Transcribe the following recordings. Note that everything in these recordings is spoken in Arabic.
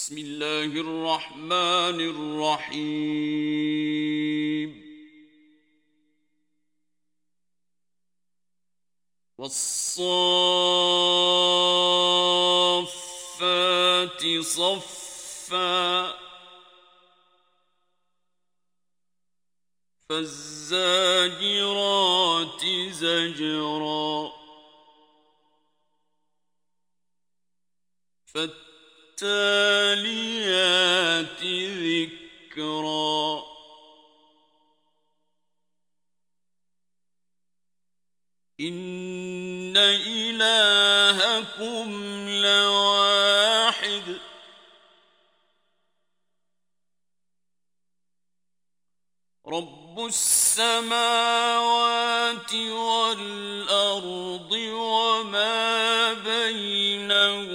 بسم الله الرحمن الرحيم. والصافات صفا. فالزاجرات زجرا. فالتاليات ذكرا. إن إلهكم لواحد. رب السماوات والأرض وما بينهما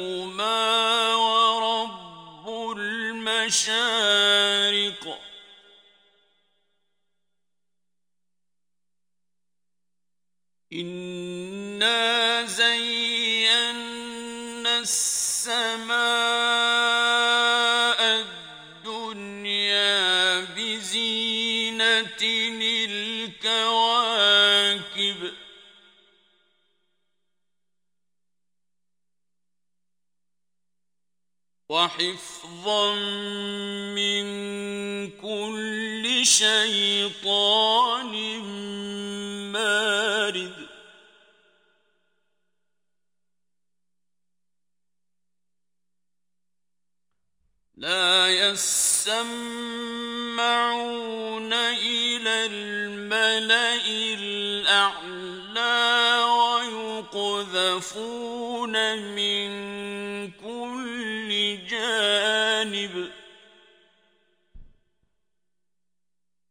المشارق. إنا زينا السماء الدنيا بزينة الكواكب وحفظا من كل شيطان مارد. لا يسمعون إلى الملأ الأعلى ويقذفون من جانب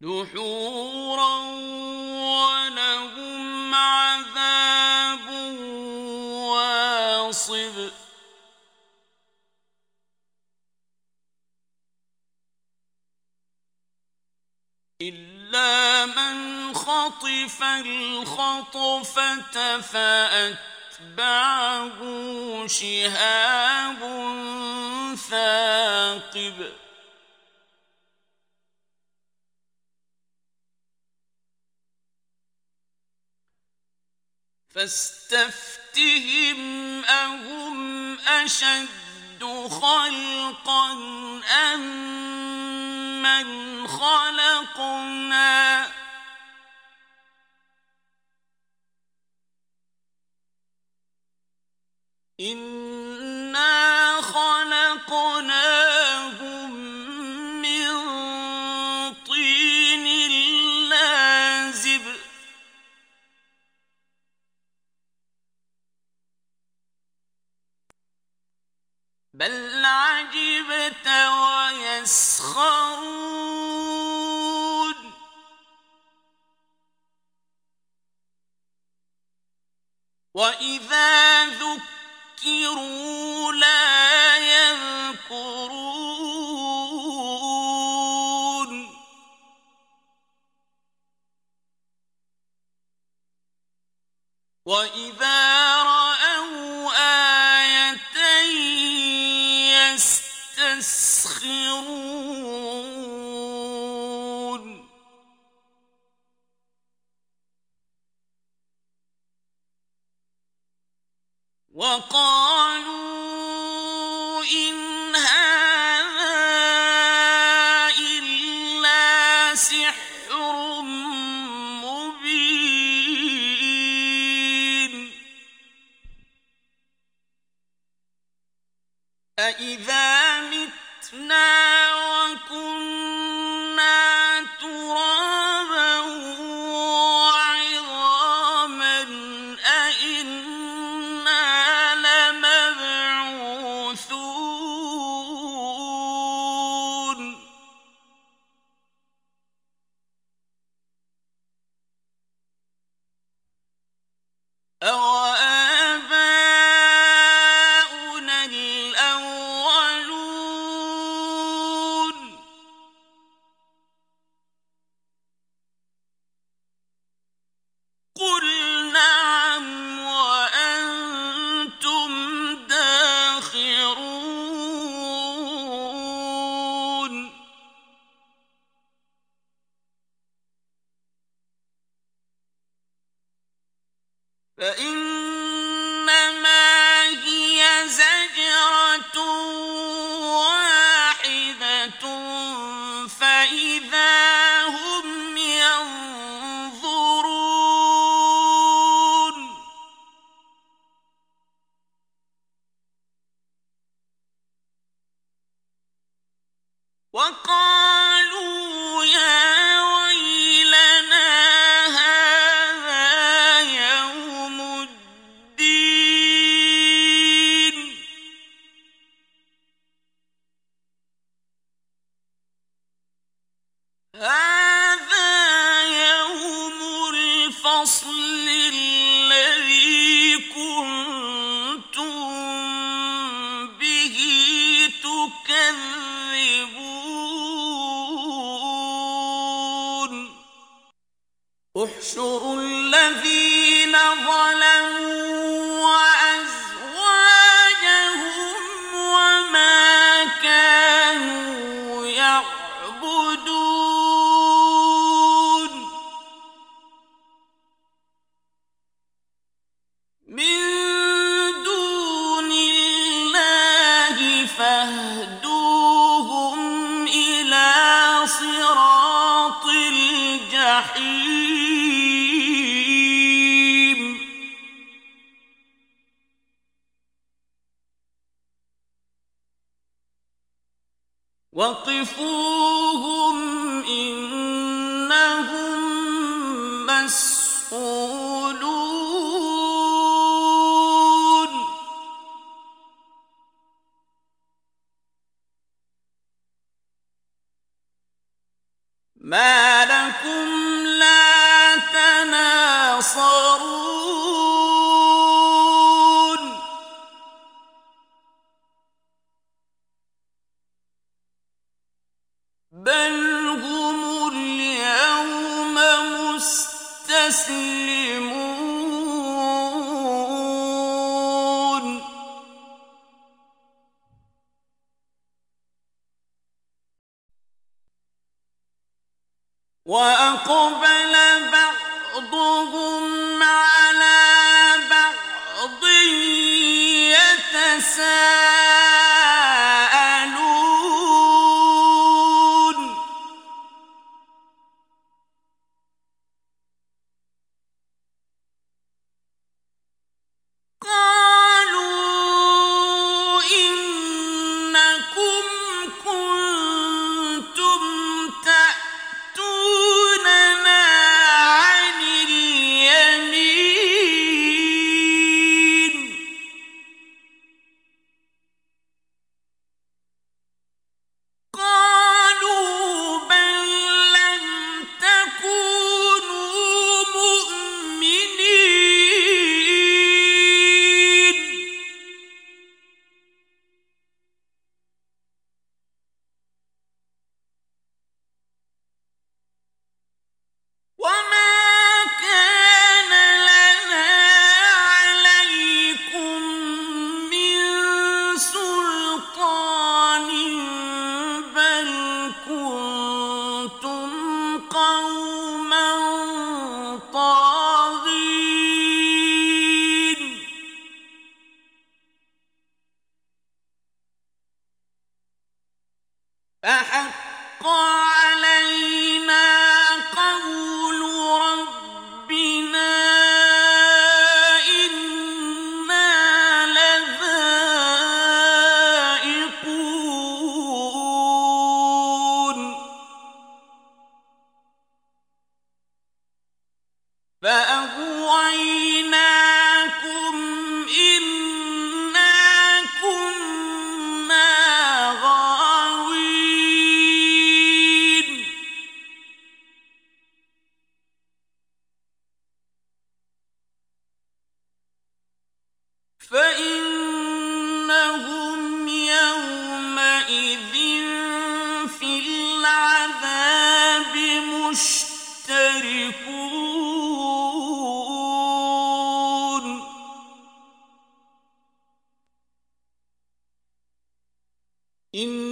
دحورا ولهم عذاب واصب إلا من خطف الخطفة فأتبعه شهاب ثاقب. فاستفتهم أهم أشد خلقا أم من خلقنا؟ إنا خلقناهم من طين لازب بل عجبت ويسخرون وإذا ذكروا لا يذكرون. وإذا وقالوا إن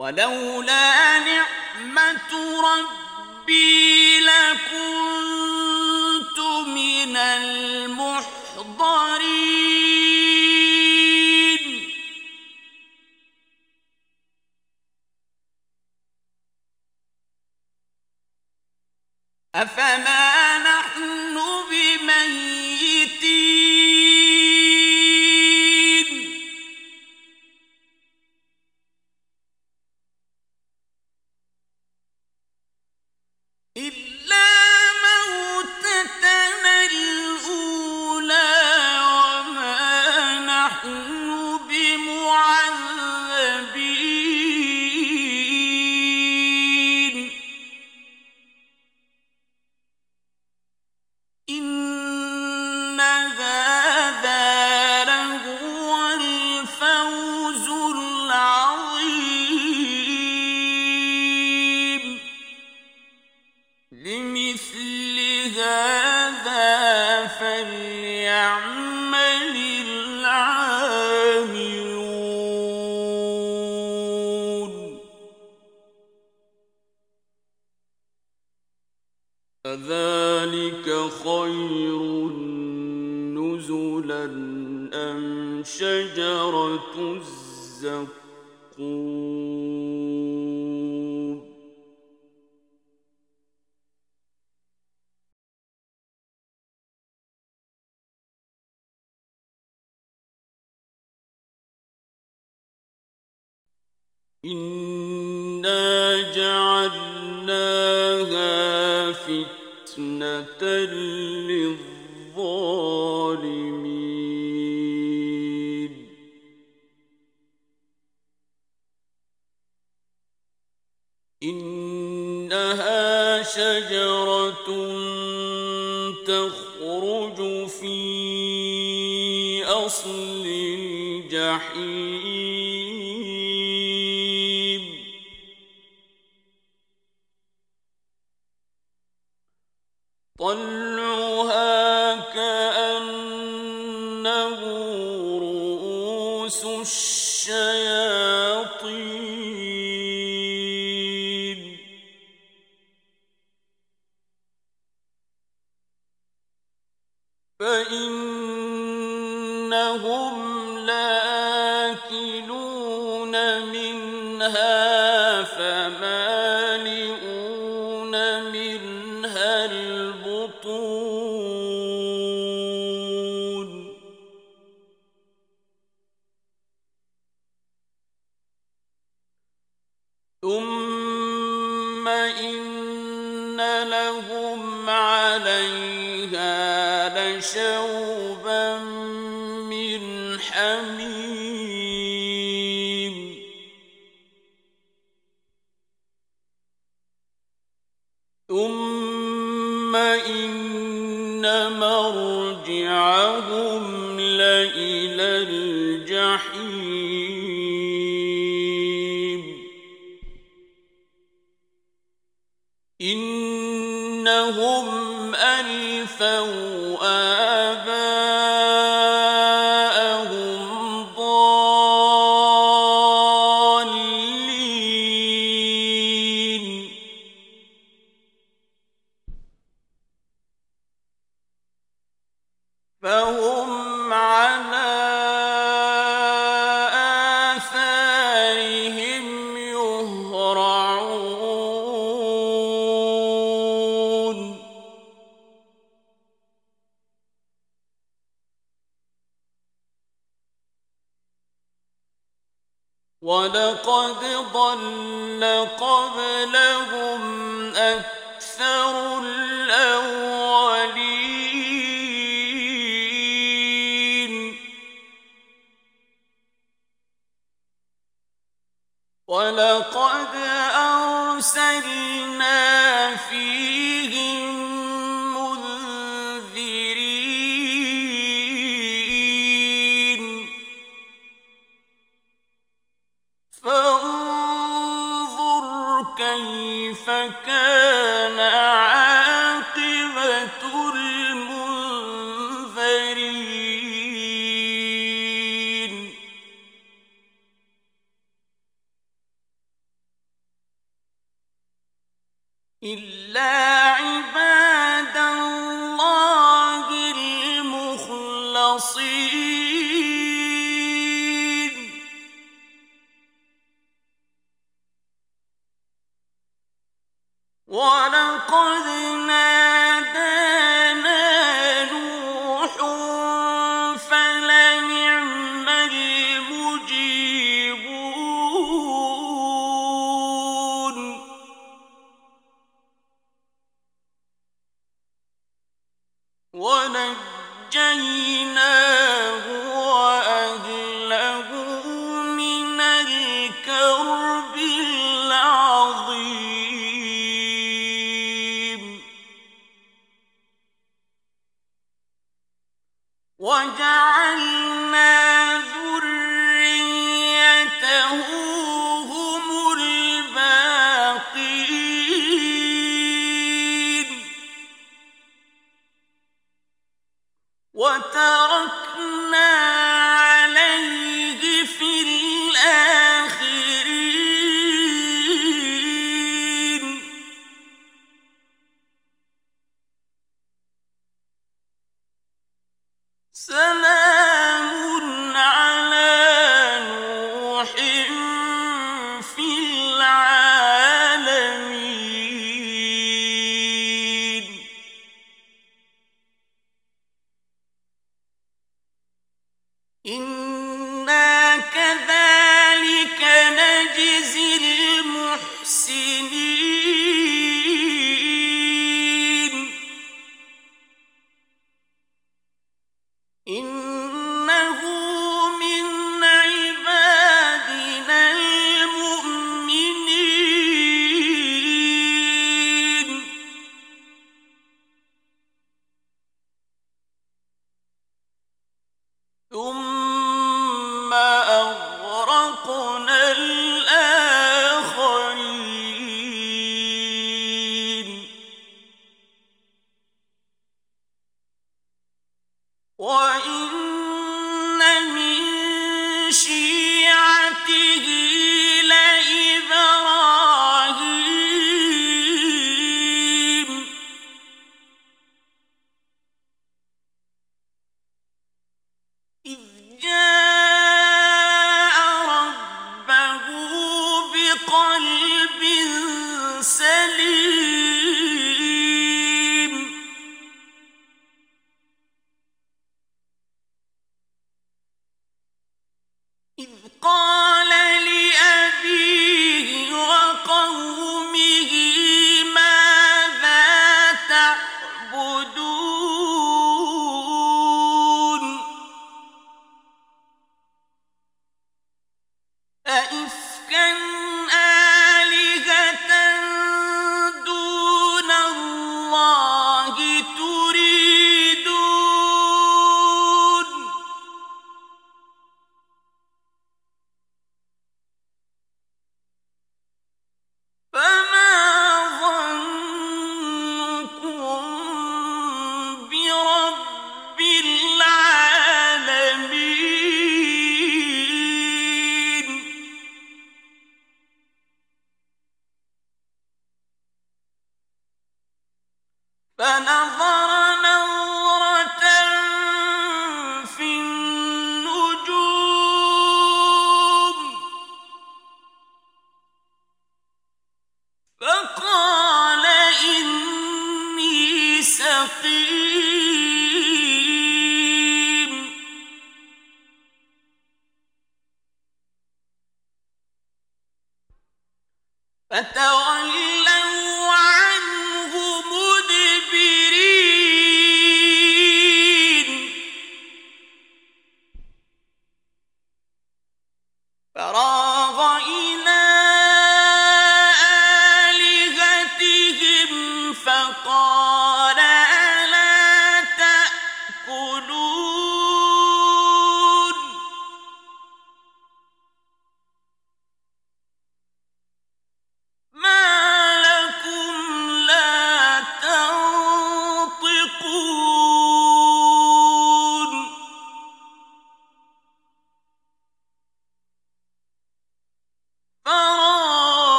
ولولا نعمة ربي لكنت من المحضرين. أفما إنا جعلناها فتنة للظالمين. إنها شجرة تخرج في أصل الجحيم. ثم إن مرجعهم لإلى أئفكا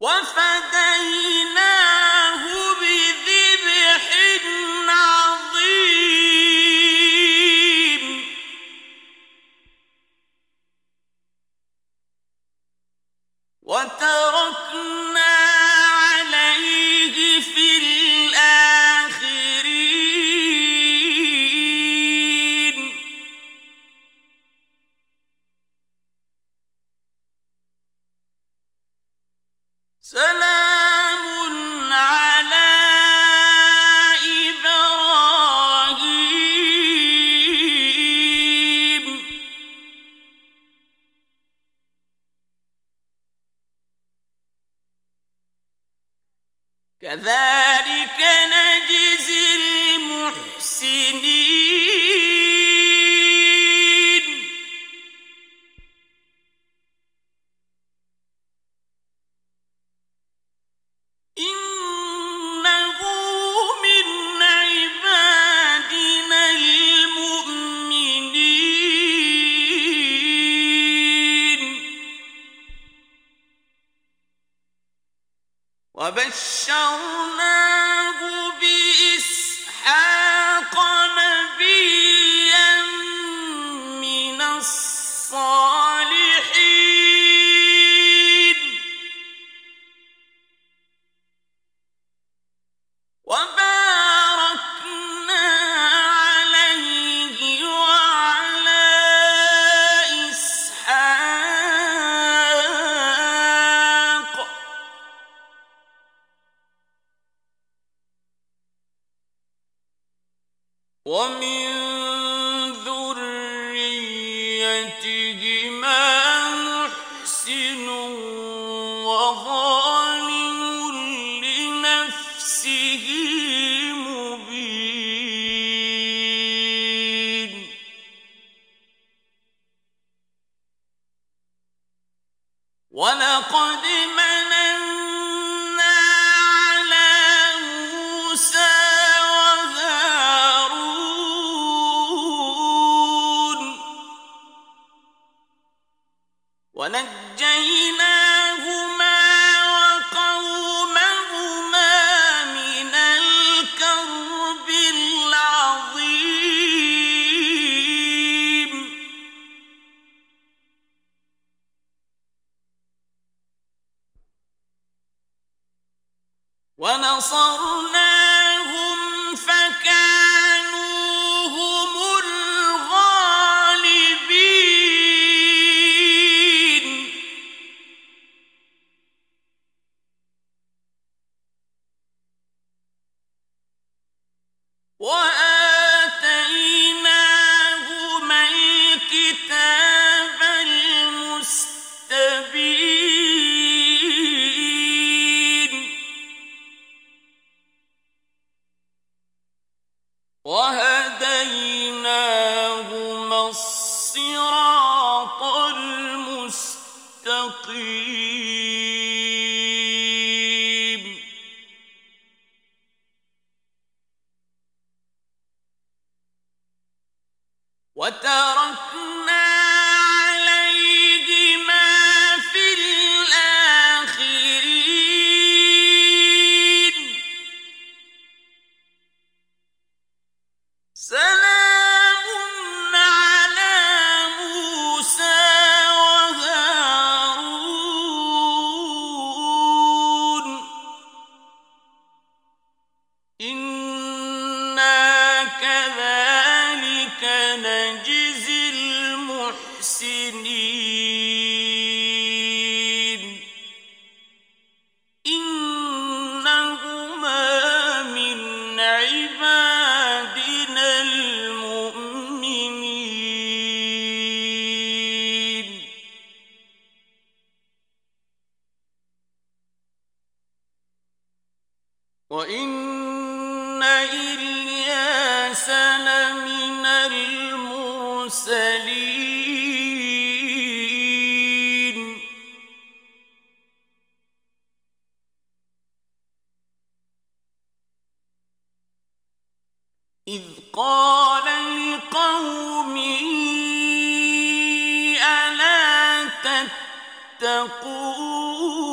وإن فساهم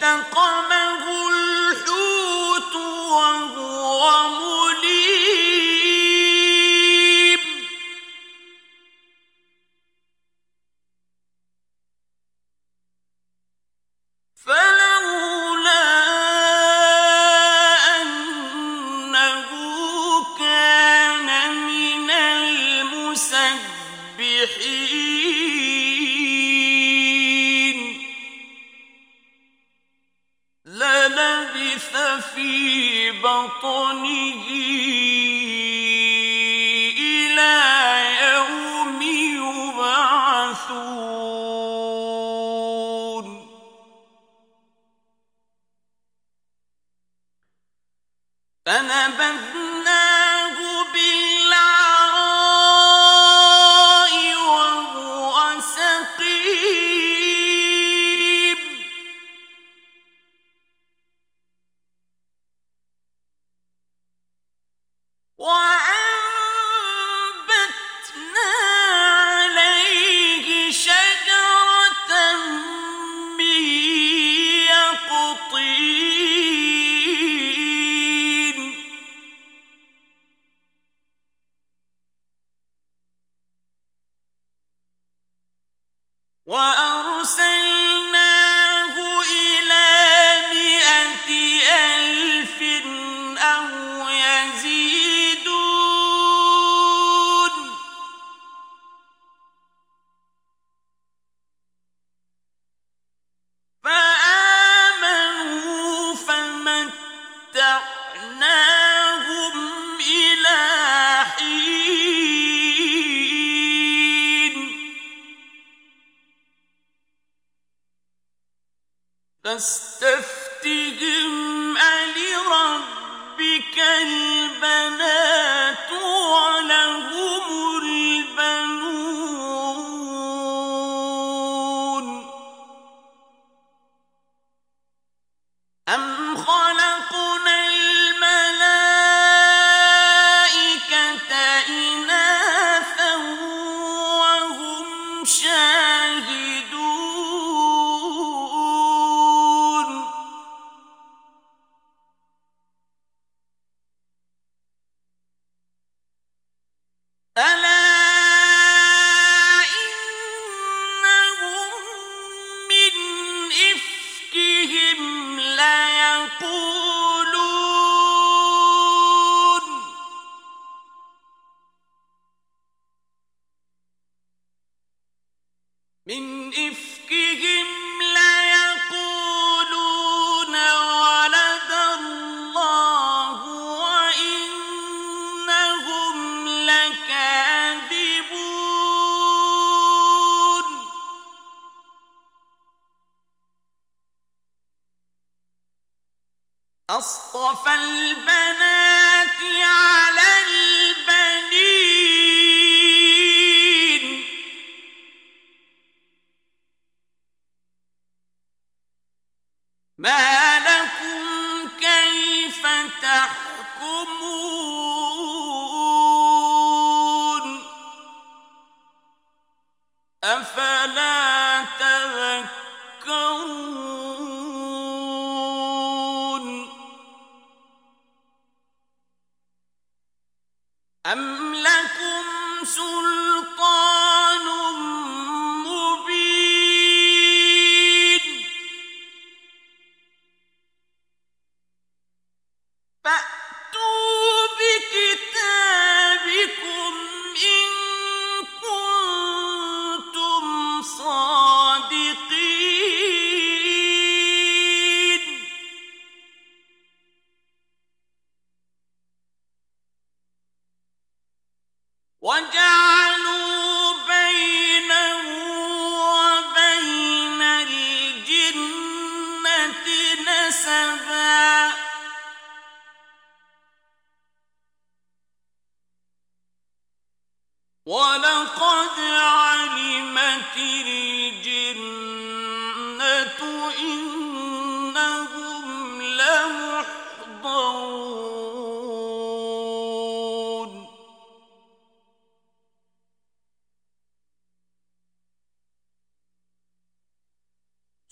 تقل البنات على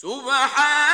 سبحان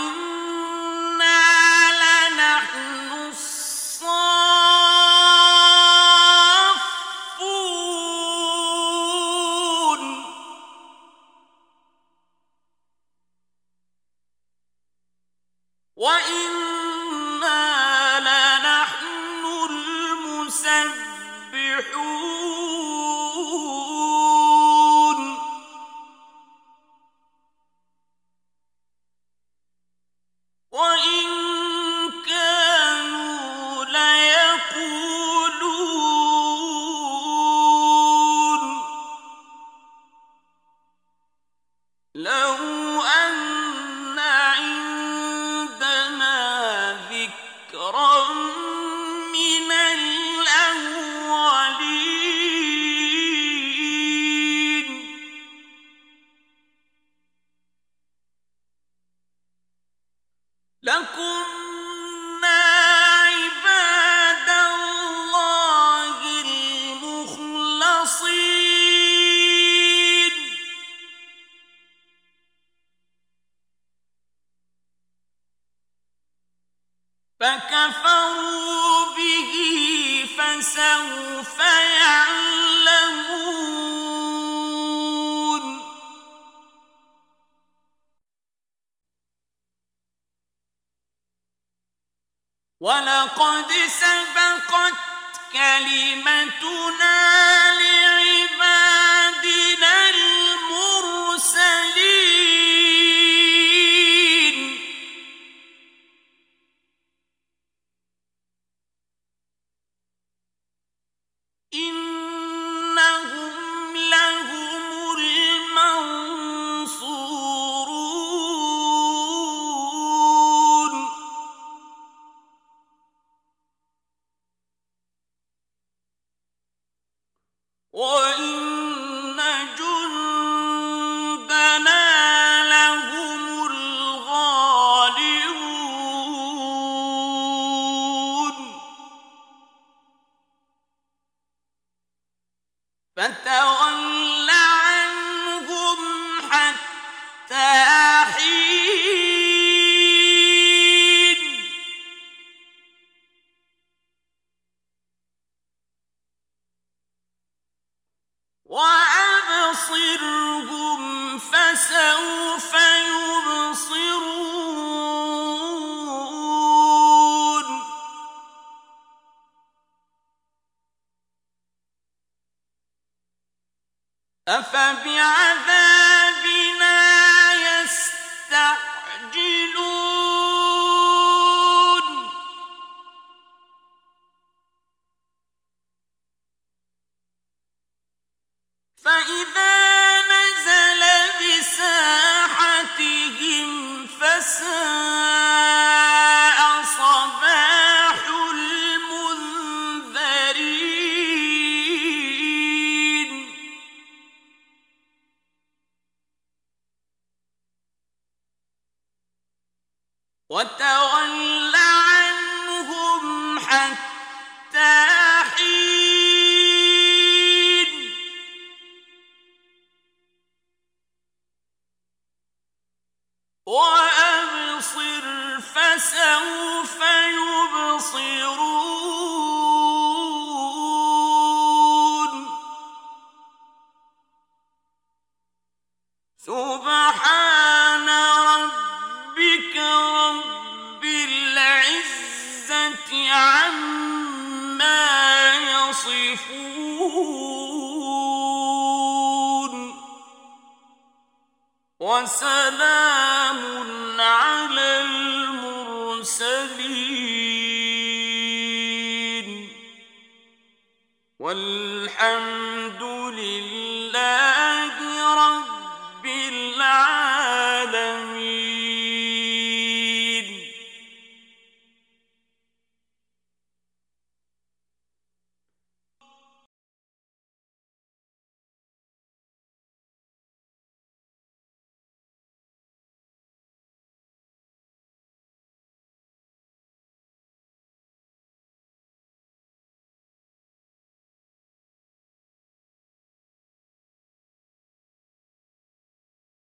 إن